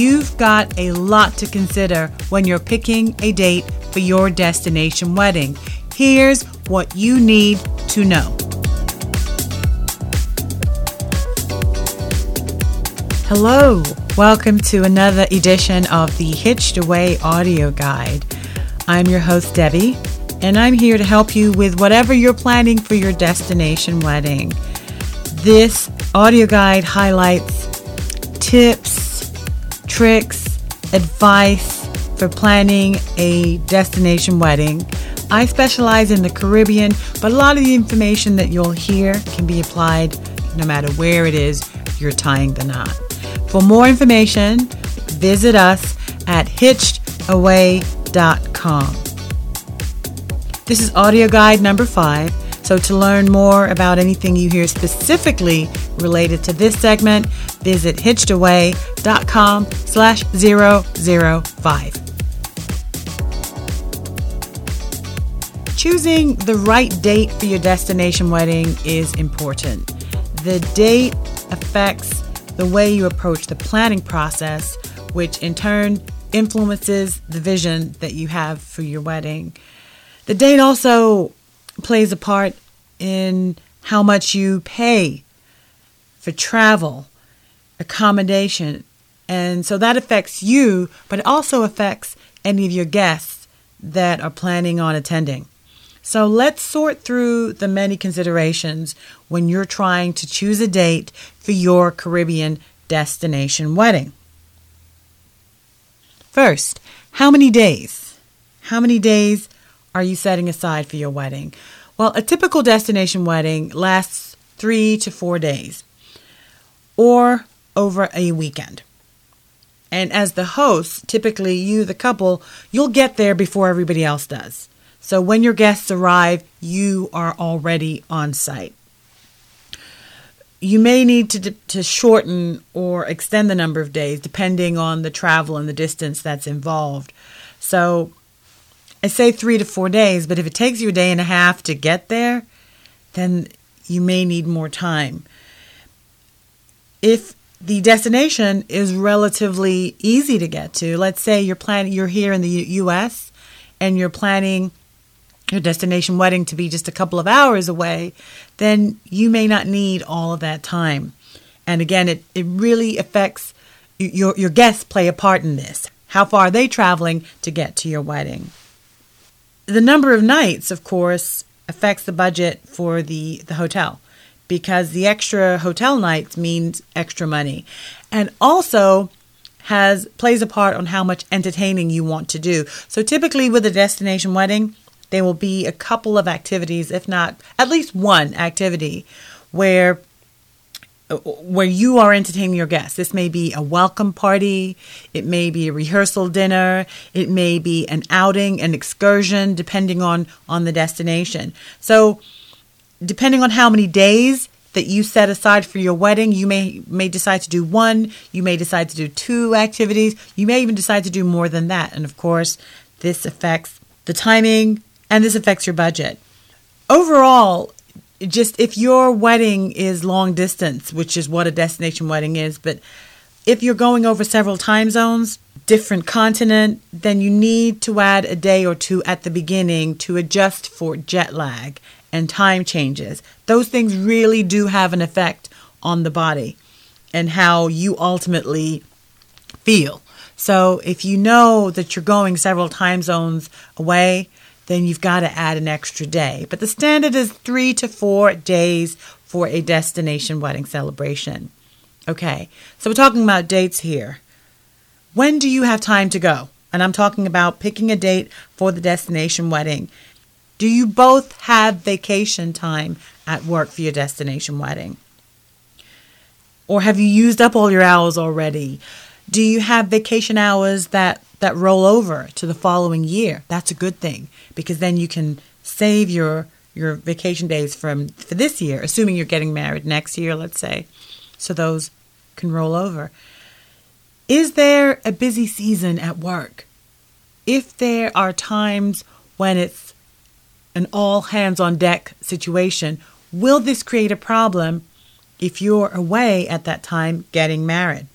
You've got a lot to consider when you're picking a date for your destination wedding. Here's what you need to know. Hello, welcome to another edition of the Hitched Away Audio Guide. I'm your host, Debbie, and I'm here to help you with whatever you're planning for your destination wedding. This audio guide highlights tips, tricks, advice for planning a destination wedding. I specialize in the Caribbean, but a lot of the information that you'll hear can be applied no matter where it is you're tying the knot. For more information, visit us at hitchedaway.com. This is audio guide number five. So to learn more about anything you hear specifically related to this segment, visit hitchedaway.com slash 005. Choosing the right date for your destination wedding is important. The date affects the way you approach the planning process, which in turn influences the vision that you have for your wedding. The date also plays a part in how much you pay for travel, accommodation, and so that affects you, but it also affects any of your guests that are planning on attending. So let's sort through the many considerations when you're trying to choose a date for your Caribbean destination wedding. First, how many days? How many days are you setting aside for your wedding? Well, a typical destination wedding lasts three to four days or over a weekend. And as the host, typically you, the couple, you'll get there before everybody else does. So when your guests arrive, you are already on site. You may need to, to shorten or extend the number of days depending on the travel and the distance that's involved. So I say three to four days, but if it takes you a day and a half to get there, then you may need more time. If the destination is relatively easy to get to, let's say you're planning you're here in the US and you're planning your destination wedding to be just a couple of hours away, then you may not need all of that time. And again, it, it really affects your, your guests play a part in this. How far are they traveling to get to your wedding? The number of nights, of course, affects the budget for the, the hotel because the extra hotel nights means extra money. And also, has plays a part on how much entertaining you want to do. So typically with a destination wedding, there will be a couple of activities, if not at least one activity, where Uh, where you are entertaining your guests. This may be a welcome party, it may be a rehearsal dinner, it may be an outing, an excursion, depending on on the destination. So, depending on how many days that you set aside for your wedding, you may may decide to do one, you may decide to do two activities, you may even decide to do more than that. And of course, this affects the timing, and this affects your budget. Overall, just if your wedding is long distance, which is what a destination wedding is, but if you're going over several time zones, different continent, then you need to add a day or two at the beginning to adjust for jet lag and time changes. Those things really do have an effect on the body and how you ultimately feel. So if you know that you're going several time zones away, then you've got to add an extra day. But the standard is three to four days for a destination wedding celebration. Okay, so we're talking about dates here. When do you have time to go? And I'm talking about picking a date for the destination wedding. Do you both have vacation time at work for your destination wedding? Or have you used up all your hours already? Do you have vacation hours that that roll over to the following year. That's a good thing because then you can save your your vacation days from for this year, assuming you're getting married next year, let's say. So those can roll over. Is there a busy season at work? If there are times when it's an all hands on deck situation, will this create a problem if you're away at that time getting married?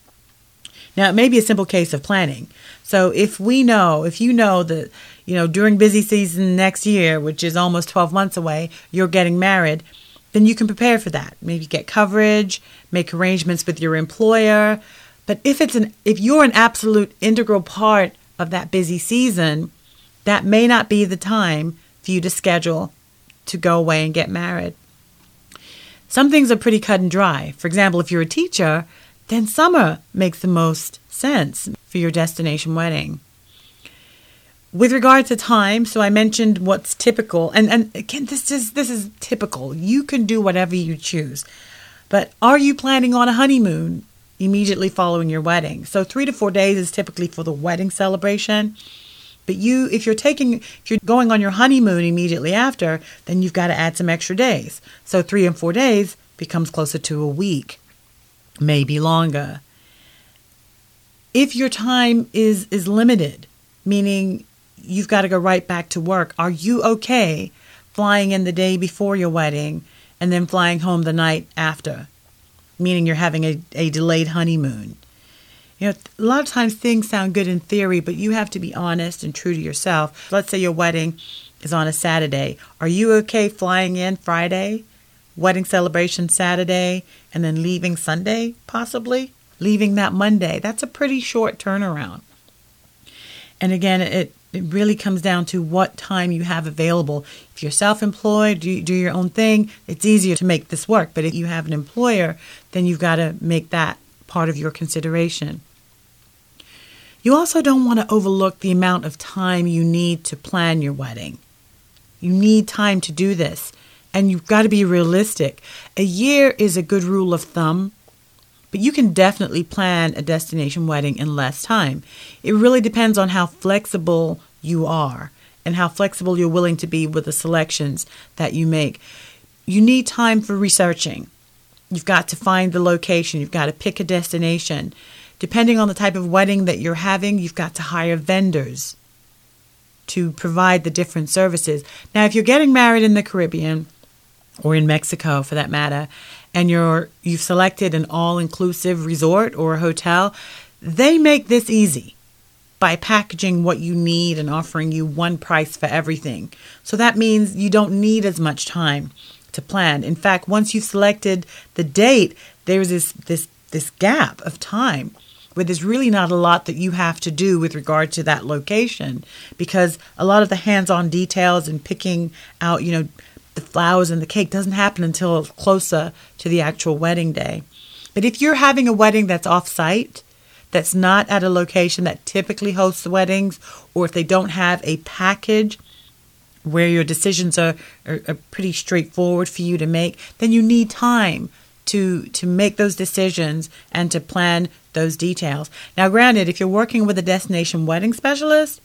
Now, it may be a simple case of planning. So, if we know, if you know that, you know, during busy season next year, which is almost 12 months away, you're getting married, then you can prepare for that. Maybe get coverage, make arrangements with your employer. But if it's an if you're an absolute integral part of that busy season, that may not be the time for you to schedule to go away and get married. Some things are pretty cut and dry. For example, if you're a teacher, then summer makes the most sense for your destination wedding. With regard to time, so I mentioned what's typical, and, and again, this is this is typical. You can do whatever you choose. But are you planning on a honeymoon immediately following your wedding? So three to four days is typically for the wedding celebration. But you, if you're taking, if you're going on your honeymoon immediately after, then you've got to add some extra days. So three and four days becomes closer to a week, maybe longer. If your time is is limited, meaning you've got to go right back to work, are you okay flying in the day before your wedding and then flying home the night after? Meaning you're having a, a delayed honeymoon. You know, a lot of times things sound good in theory, but you have to be honest and true to yourself. Let's say your wedding is on a Saturday. Are you okay flying in Friday, wedding celebration Saturday, and then leaving Sunday, possibly? Leaving that Monday. That's a pretty short turnaround. And again, it, it really comes down to what time you have available. If you're self employed, do, do your own thing, it's easier to make this work. But if you have an employer, then you've got to make that part of your consideration. You also don't want to overlook the amount of time you need to plan your wedding. You need time to do this, and you've got to be realistic. A year is a good rule of thumb, but you can definitely plan a destination wedding in less time. It really depends on how flexible you are and how flexible you're willing to be with the selections that you make. You need time for researching. You've got to find the location, you've got to pick a destination. Depending on the type of wedding that you're having, you've got to hire vendors to provide the different services. Now, if you're getting married in the Caribbean or in Mexico for that matter, and you're you've selected an all-inclusive resort or a hotel, they make this easy by packaging what you need and offering you one price for everything. So that means you don't need as much time to plan. In fact, once you've selected the date, there's this this this gap of time where there's really not a lot that you have to do with regard to that location because a lot of the hands-on details and picking out, you know, the flowers and the cake doesn't happen until closer to the actual wedding day. But if you're having a wedding that's off-site, that's not at a location that typically hosts weddings, or if they don't have a package where your decisions are, are, are, pretty straightforward for you to make, then you need time to to make those decisions and to plan those details. Now, granted, if you're working with a destination wedding specialist,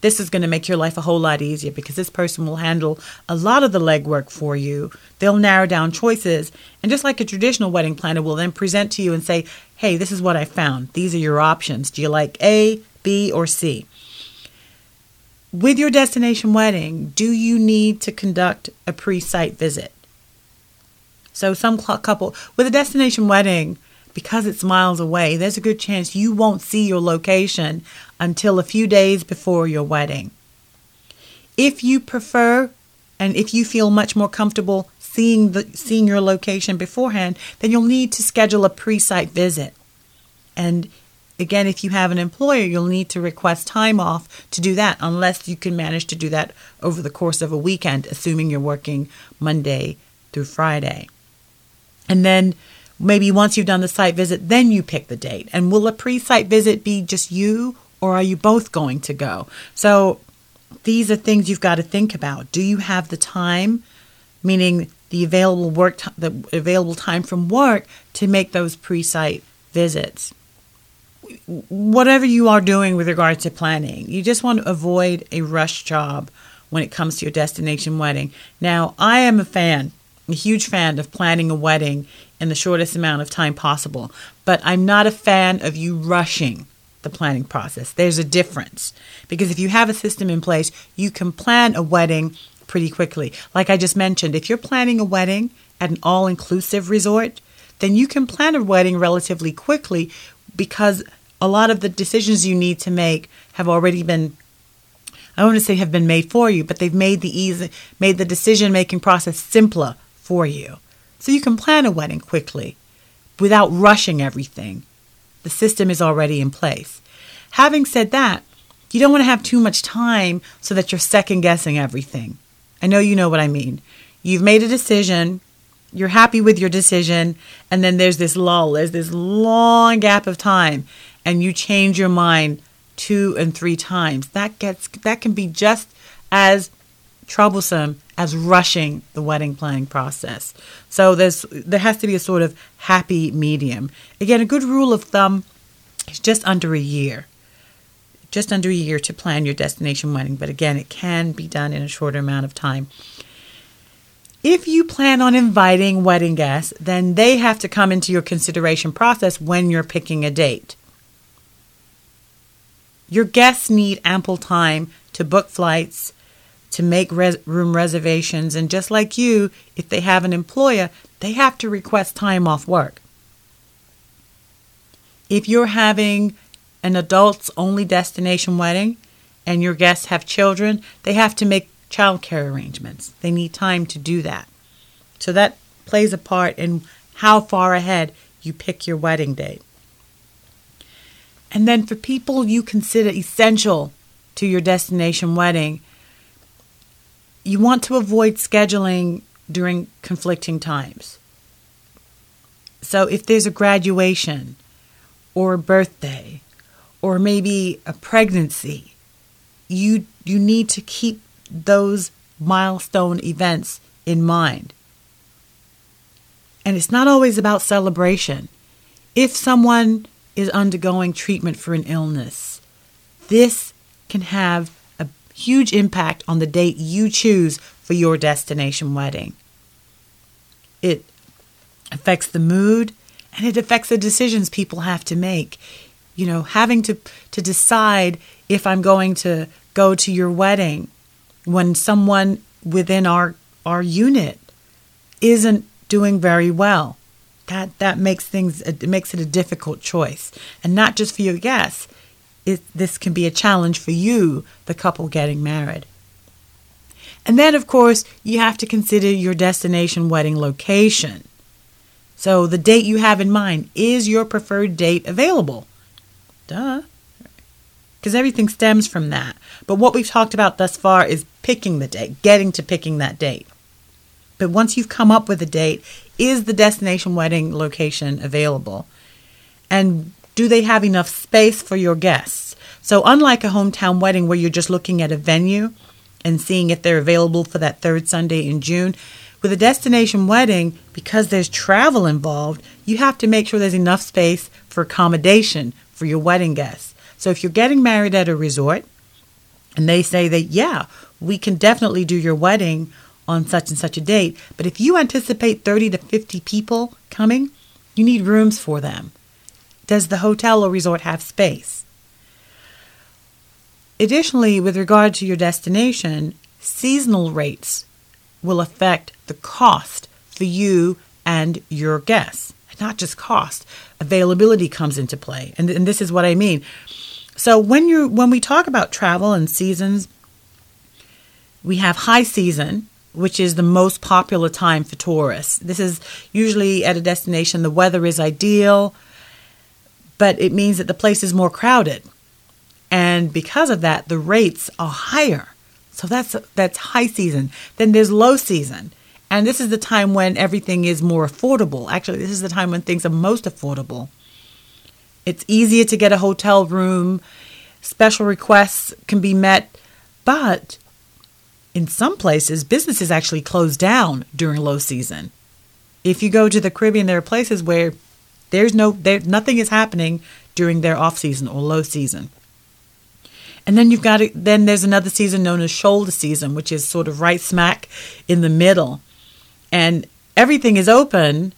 this is going to make your life a whole lot easier because this person will handle a lot of the legwork for you. They'll narrow down choices. And just like a traditional wedding planner will then present to you and say, hey, this is what I found. These are your options. Do you like A, B, or C? With your destination wedding, do you need to conduct a pre site visit? So, some couple with a destination wedding, because it's miles away, there's a good chance you won't see your location until a few days before your wedding. If you prefer and if you feel much more comfortable seeing the seeing your location beforehand, then you'll need to schedule a pre-site visit. And Again, if you have an employer, you'll need to request time off to do that unless you can manage to do that over the course of a weekend, assuming you're working Monday through Friday. And then maybe once you've done the site visit, then you pick the date. And will a pre site visit be just you or are you both going to go? So these are things you've got to think about. Do you have the time, meaning the available work, t- the available time from work to make those pre site visits? whatever you are doing with regard to planning, you just want to avoid a rush job when it comes to your destination wedding. Now, I am a fan, a huge fan of planning a wedding in the shortest amount of time possible, but I'm not a fan of you rushing the planning process. There's a difference because if you have a system in place, you can plan a wedding pretty quickly. Like I just mentioned, if you're planning a wedding at an all inclusive resort, then you can plan a wedding relatively quickly because a lot of the decisions you need to make have already been I don't want to say have been made for you, but they've made the easy made the decision making process simpler for you. So you can plan a wedding quickly without rushing everything. The system is already in place. Having said that, you don't want to have too much time so that you're second guessing everything. I know you know what I mean. You've made a decision, you're happy with your decision, and then there's this lull, there's this long gap of time, and you change your mind two and three times. That gets that can be just as troublesome as rushing the wedding planning process. So there's there has to be a sort of happy medium. Again, a good rule of thumb is just under a year. Just under a year to plan your destination wedding, but again, it can be done in a shorter amount of time. If you plan on inviting wedding guests, then they have to come into your consideration process when you're picking a date. Your guests need ample time to book flights, to make res- room reservations, and just like you, if they have an employer, they have to request time off work. If you're having an adults only destination wedding and your guests have children, they have to make childcare arrangements. They need time to do that. So that plays a part in how far ahead you pick your wedding date. And then for people you consider essential to your destination wedding, you want to avoid scheduling during conflicting times. So if there's a graduation or a birthday or maybe a pregnancy, you you need to keep those milestone events in mind. And it's not always about celebration. If someone is undergoing treatment for an illness, this can have huge impact on the date you choose for your destination wedding. It affects the mood and it affects the decisions people have to make. You know, having to, to decide if I'm going to go to your wedding when someone within our, our unit isn't doing very well that that makes things it makes it a difficult choice and not just for your guests it, this can be a challenge for you the couple getting married. And then of course you have to consider your destination wedding location. So the date you have in mind is your preferred date available? Duh. Because everything stems from that. But what we've talked about thus far is picking the date getting to picking that date. But once you've come up with a date, is the destination wedding location available? And do they have enough space for your guests? So, unlike a hometown wedding where you're just looking at a venue and seeing if they're available for that third Sunday in June, with a destination wedding, because there's travel involved, you have to make sure there's enough space for accommodation for your wedding guests. So, if you're getting married at a resort and they say that, yeah, we can definitely do your wedding on such and such a date. But if you anticipate 30 to 50 people coming, you need rooms for them. Does the hotel or resort have space? Additionally, with regard to your destination, seasonal rates will affect the cost for you and your guests. Not just cost, availability comes into play. And, and this is what I mean. So when you when we talk about travel and seasons, we have high season, which is the most popular time for tourists. This is usually at a destination the weather is ideal, but it means that the place is more crowded. And because of that, the rates are higher. So that's that's high season. Then there's low season. And this is the time when everything is more affordable. Actually, this is the time when things are most affordable. It's easier to get a hotel room, special requests can be met, but in some places, businesses actually close down during low season. If you go to the Caribbean, there are places where there's no there nothing is happening during their off season or low season. And then you've got it, then there's another season known as shoulder season, which is sort of right smack in the middle. And everything is open.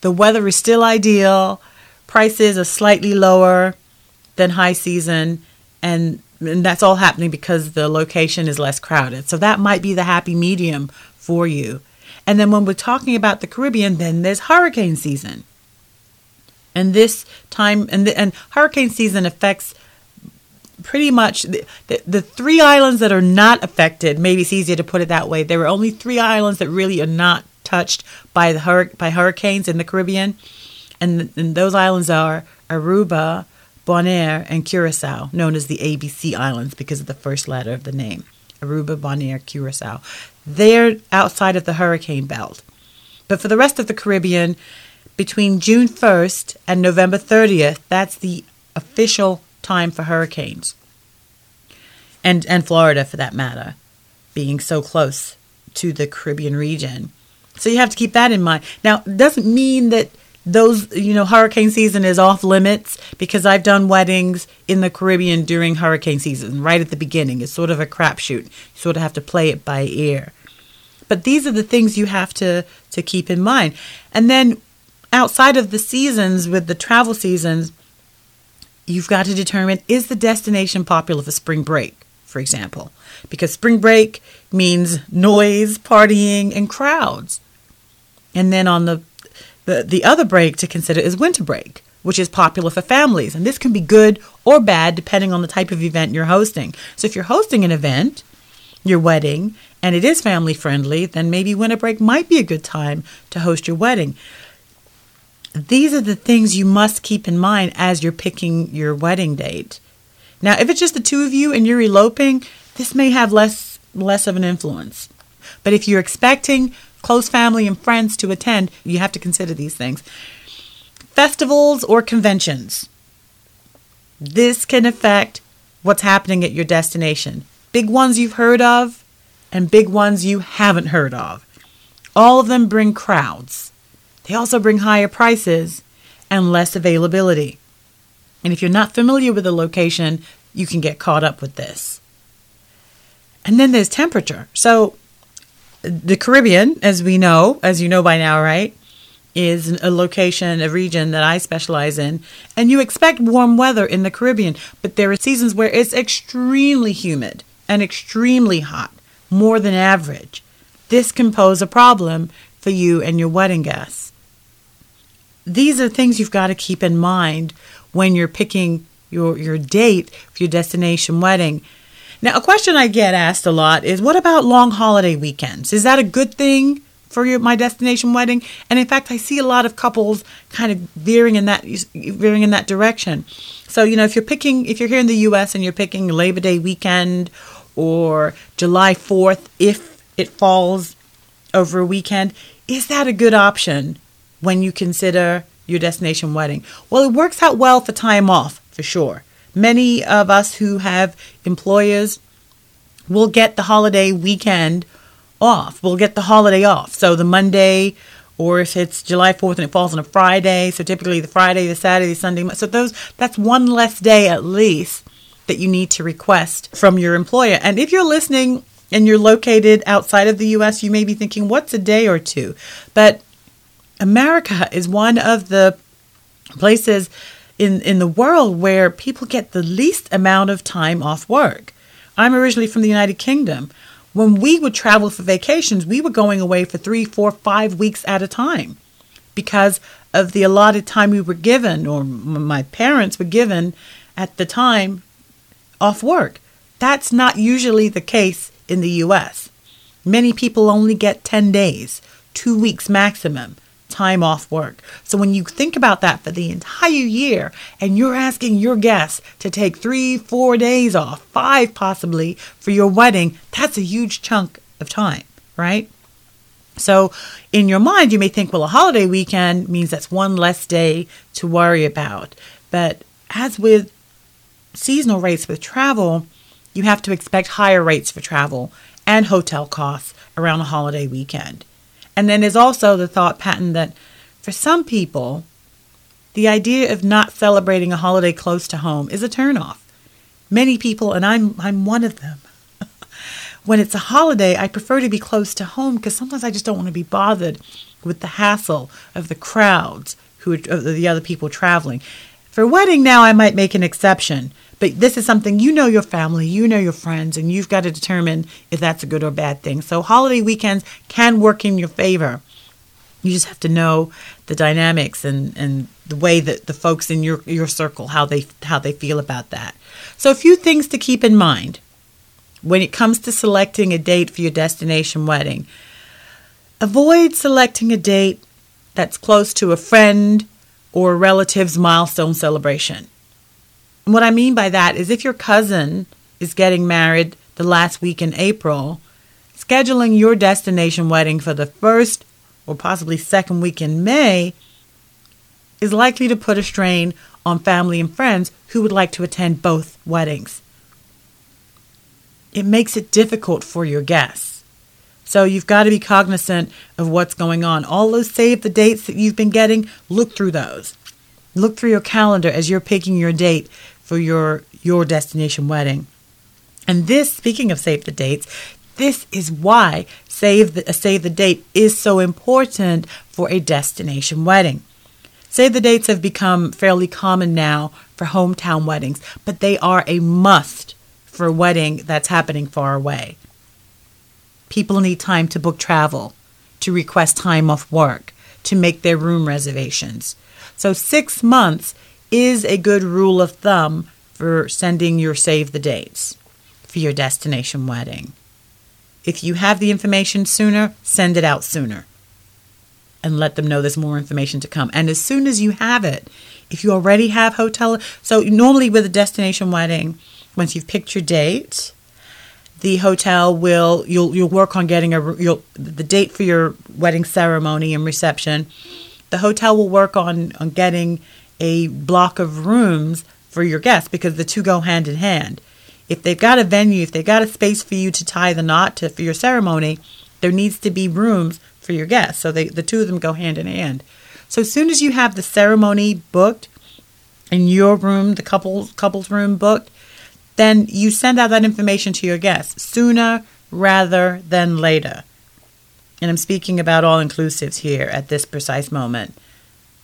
The weather is still ideal. Prices are slightly lower than high season and and that's all happening because the location is less crowded. So that might be the happy medium for you. And then when we're talking about the Caribbean, then there's hurricane season. And this time, and, the, and hurricane season affects pretty much the, the, the, three islands that are not affected. Maybe it's easier to put it that way. There are only three islands that really are not touched by the hur- by hurricanes in the Caribbean, and, and those islands are Aruba, Bonaire, and Curacao, known as the ABC Islands because of the first letter of the name. Aruba, Bonaire, Curacao. They're outside of the hurricane belt. But for the rest of the Caribbean, between June 1st and November 30th, that's the official time for hurricanes. And and Florida for that matter, being so close to the Caribbean region. So you have to keep that in mind. Now, it doesn't mean that those, you know, hurricane season is off limits because I've done weddings in the Caribbean during hurricane season, right at the beginning. It's sort of a crapshoot. You sort of have to play it by ear. But these are the things you have to, to keep in mind. And then outside of the seasons, with the travel seasons, you've got to determine is the destination popular for spring break, for example? Because spring break means noise, partying, and crowds. And then on the, the, the other break to consider is winter break, which is popular for families. And this can be good or bad depending on the type of event you're hosting. So if you're hosting an event, your wedding, and it is family friendly, then maybe winter break might be a good time to host your wedding. These are the things you must keep in mind as you're picking your wedding date. Now, if it's just the two of you and you're eloping, this may have less less of an influence. But if you're expecting close family and friends to attend, you have to consider these things. Festivals or conventions. This can affect what's happening at your destination. Big ones you've heard of and big ones you haven't heard of. All of them bring crowds. They also bring higher prices and less availability. And if you're not familiar with the location, you can get caught up with this. And then there's temperature. So the Caribbean, as we know, as you know by now, right, is a location, a region that I specialize in. And you expect warm weather in the Caribbean, but there are seasons where it's extremely humid and extremely hot, more than average. This can pose a problem for you and your wedding guests. These are things you've got to keep in mind when you're picking your, your date for your destination wedding. Now, a question I get asked a lot is what about long holiday weekends? Is that a good thing for your, my destination wedding? And in fact, I see a lot of couples kind of veering in that veering in that direction. So, you know, if you're picking if you're here in the US and you're picking Labor Day weekend or July 4th if it falls over a weekend, is that a good option when you consider your destination wedding? Well, it works out well for time off, for sure. Many of us who have employers will get the holiday weekend off. We'll get the holiday off. So the Monday, or if it's July 4th and it falls on a Friday, so typically the Friday, the Saturday, the Sunday. So those that's one less day at least that you need to request from your employer. And if you're listening and you're located outside of the US, you may be thinking, what's a day or two? But America is one of the places in, in the world where people get the least amount of time off work. I'm originally from the United Kingdom. When we would travel for vacations, we were going away for three, four, five weeks at a time because of the allotted time we were given, or my parents were given at the time off work. That's not usually the case in the US. Many people only get 10 days, two weeks maximum time off work. So when you think about that for the entire year and you're asking your guests to take three, four days off, five possibly for your wedding, that's a huge chunk of time, right? So in your mind, you may think, well, a holiday weekend means that's one less day to worry about. But as with seasonal rates with travel, you have to expect higher rates for travel and hotel costs around a holiday weekend. And then there's also the thought pattern that for some people, the idea of not celebrating a holiday close to home is a turnoff. Many people, and I'm, I'm one of them, when it's a holiday, I prefer to be close to home because sometimes I just don't want to be bothered with the hassle of the crowds who of the other people traveling. For wedding now, I might make an exception, but this is something you know your family, you know your friends, and you've got to determine if that's a good or bad thing. So holiday weekends can work in your favor. You just have to know the dynamics and, and the way that the folks in your, your circle how they how they feel about that. So a few things to keep in mind when it comes to selecting a date for your destination wedding. Avoid selecting a date that's close to a friend or a relative's milestone celebration. And what I mean by that is if your cousin is getting married the last week in April, scheduling your destination wedding for the first or possibly second week in May is likely to put a strain on family and friends who would like to attend both weddings. It makes it difficult for your guests. So you've got to be cognizant of what's going on. All those save the dates that you've been getting, look through those. Look through your calendar as you're picking your date for your your destination wedding. And this, speaking of save the dates, this is why save the, save the date is so important for a destination wedding. Save the dates have become fairly common now for hometown weddings, but they are a must for a wedding that's happening far away. People need time to book travel, to request time off work, to make their room reservations. So, six months is a good rule of thumb for sending your save the dates for your destination wedding. If you have the information sooner, send it out sooner and let them know there's more information to come. And as soon as you have it, if you already have hotel, so normally with a destination wedding, once you've picked your date, the hotel will you'll you'll work on getting a you'll the date for your wedding ceremony and reception. The hotel will work on on getting a block of rooms for your guests because the two go hand in hand. If they've got a venue, if they've got a space for you to tie the knot to for your ceremony, there needs to be rooms for your guests. So they, the two of them go hand in hand. So as soon as you have the ceremony booked in your room, the couples couples room booked, then you send out that information to your guests sooner rather than later. And I'm speaking about all inclusives here at this precise moment.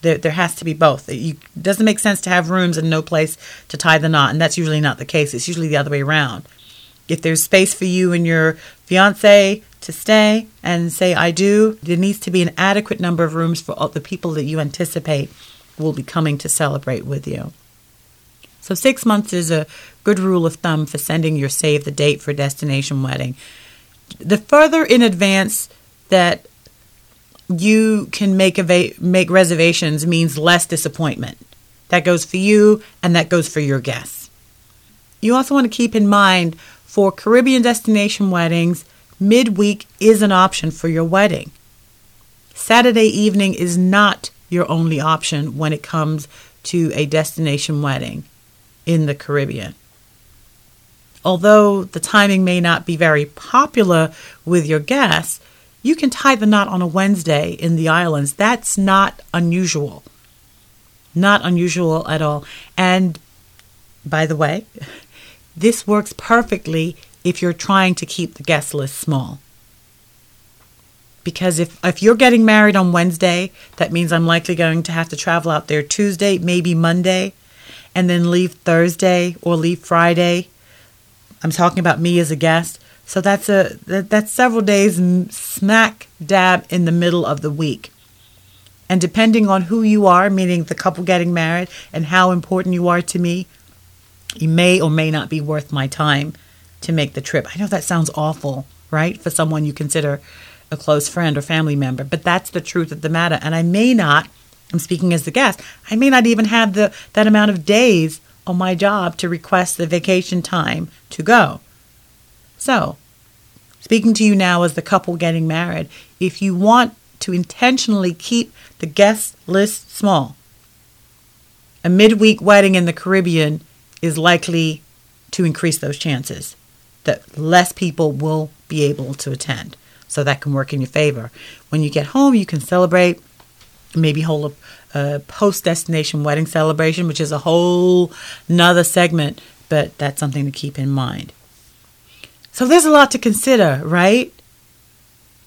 There, there has to be both. It doesn't make sense to have rooms and no place to tie the knot, and that's usually not the case. It's usually the other way around. If there's space for you and your fiance to stay and say, I do, there needs to be an adequate number of rooms for all the people that you anticipate will be coming to celebrate with you. So, six months is a good rule of thumb for sending your save the date for destination wedding. The further in advance that you can make make reservations means less disappointment. That goes for you and that goes for your guests. You also want to keep in mind for Caribbean destination weddings, midweek is an option for your wedding. Saturday evening is not your only option when it comes to a destination wedding in the Caribbean. Although the timing may not be very popular with your guests, you can tie the knot on a Wednesday in the islands. That's not unusual. Not unusual at all. And by the way, this works perfectly if you're trying to keep the guest list small. Because if, if you're getting married on Wednesday, that means I'm likely going to have to travel out there Tuesday, maybe Monday, and then leave Thursday or leave Friday. I'm talking about me as a guest. So that's a that, that's several days smack dab in the middle of the week. And depending on who you are, meaning the couple getting married and how important you are to me, you may or may not be worth my time to make the trip. I know that sounds awful, right? For someone you consider a close friend or family member, but that's the truth of the matter. And I may not, I'm speaking as the guest, I may not even have the that amount of days on my job to request the vacation time to go. So, speaking to you now as the couple getting married, if you want to intentionally keep the guest list small, a midweek wedding in the Caribbean is likely to increase those chances that less people will be able to attend. So that can work in your favor. When you get home, you can celebrate, maybe hold a, a post destination wedding celebration, which is a whole another segment, but that's something to keep in mind. So there's a lot to consider, right?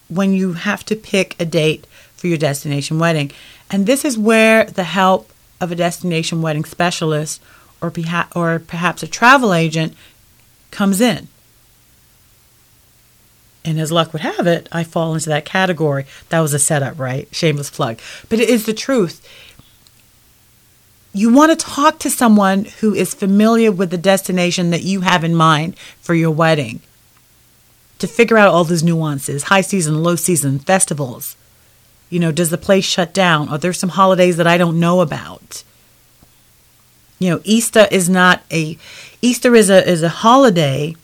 When you have to pick a date for your destination wedding. And this is where the help of a destination wedding specialist or, or perhaps a travel agent comes in. And as luck would have it, I fall into that category. That was a setup, right? Shameless plug. But it is the truth. You want to talk to someone who is familiar with the destination that you have in mind for your wedding to figure out all those nuances high season, low season, festivals. You know, does the place shut down? Are there some holidays that I don't know about? You know, Easter is not a Easter is a is a holiday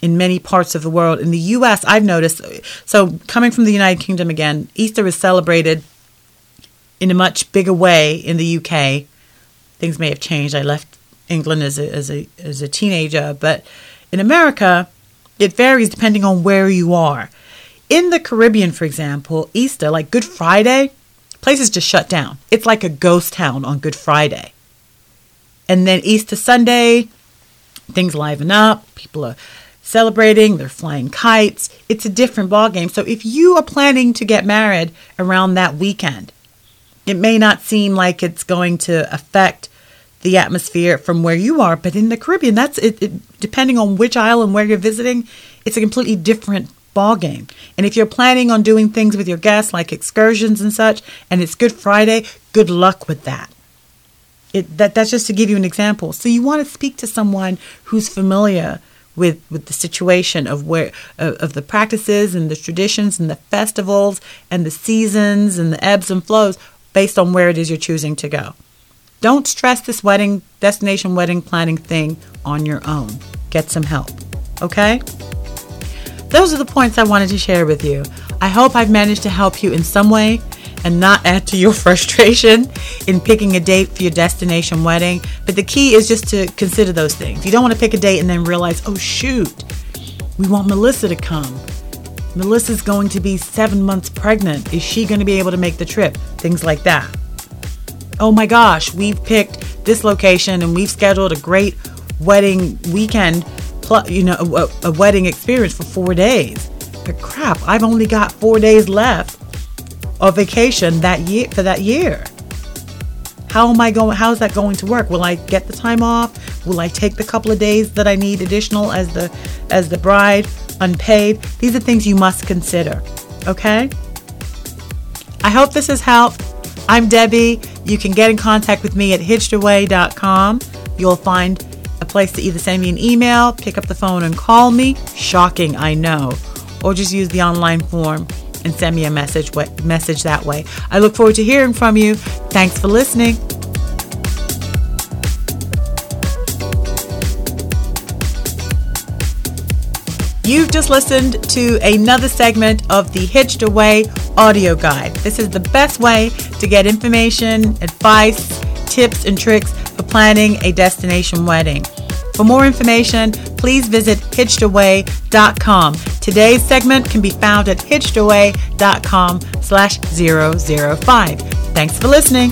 in many parts of the world. In the US, I've noticed so coming from the United Kingdom again, Easter is celebrated in a much bigger way in the UK things may have changed. I left England as a, as a, as a teenager, but in America, it varies depending on where you are. In the Caribbean, for example, Easter, like Good Friday, places just shut down. It's like a ghost town on Good Friday. And then Easter Sunday, things liven up. People are celebrating, they're flying kites. It's a different ballgame. So if you are planning to get married around that weekend, it may not seem like it's going to affect the atmosphere from where you are. But in the Caribbean, that's it, it, depending on which island where you're visiting, it's a completely different ball game. And if you're planning on doing things with your guests like excursions and such, and it's Good Friday, good luck with that. It, that that's just to give you an example. So you want to speak to someone who's familiar with with the situation of where uh, of the practices and the traditions and the festivals and the seasons and the ebbs and flows based on where it is you're choosing to go. Don't stress this wedding, destination wedding planning thing on your own. Get some help, okay? Those are the points I wanted to share with you. I hope I've managed to help you in some way and not add to your frustration in picking a date for your destination wedding. But the key is just to consider those things. You don't want to pick a date and then realize, oh, shoot, we want Melissa to come. Melissa's going to be seven months pregnant. Is she going to be able to make the trip? Things like that oh my gosh, we've picked this location and we've scheduled a great wedding weekend, you know, a, a wedding experience for four days. But crap, I've only got four days left of vacation that year for that year. How am I going? How is that going to work? Will I get the time off? Will I take the couple of days that I need additional as the as the bride, unpaid? These are things you must consider. Okay. I hope this has helped. I'm Debbie. You can get in contact with me at hitchedaway.com. You'll find a place to either send me an email, pick up the phone and call me. Shocking, I know. Or just use the online form and send me a message message that way. I look forward to hearing from you. Thanks for listening. You've just listened to another segment of the Hitched Away audio guide. This is the best way to get information, advice, tips, and tricks for planning a destination wedding. For more information, please visit hitchedaway.com. Today's segment can be found at hitchedaway.com slash 005. Thanks for listening.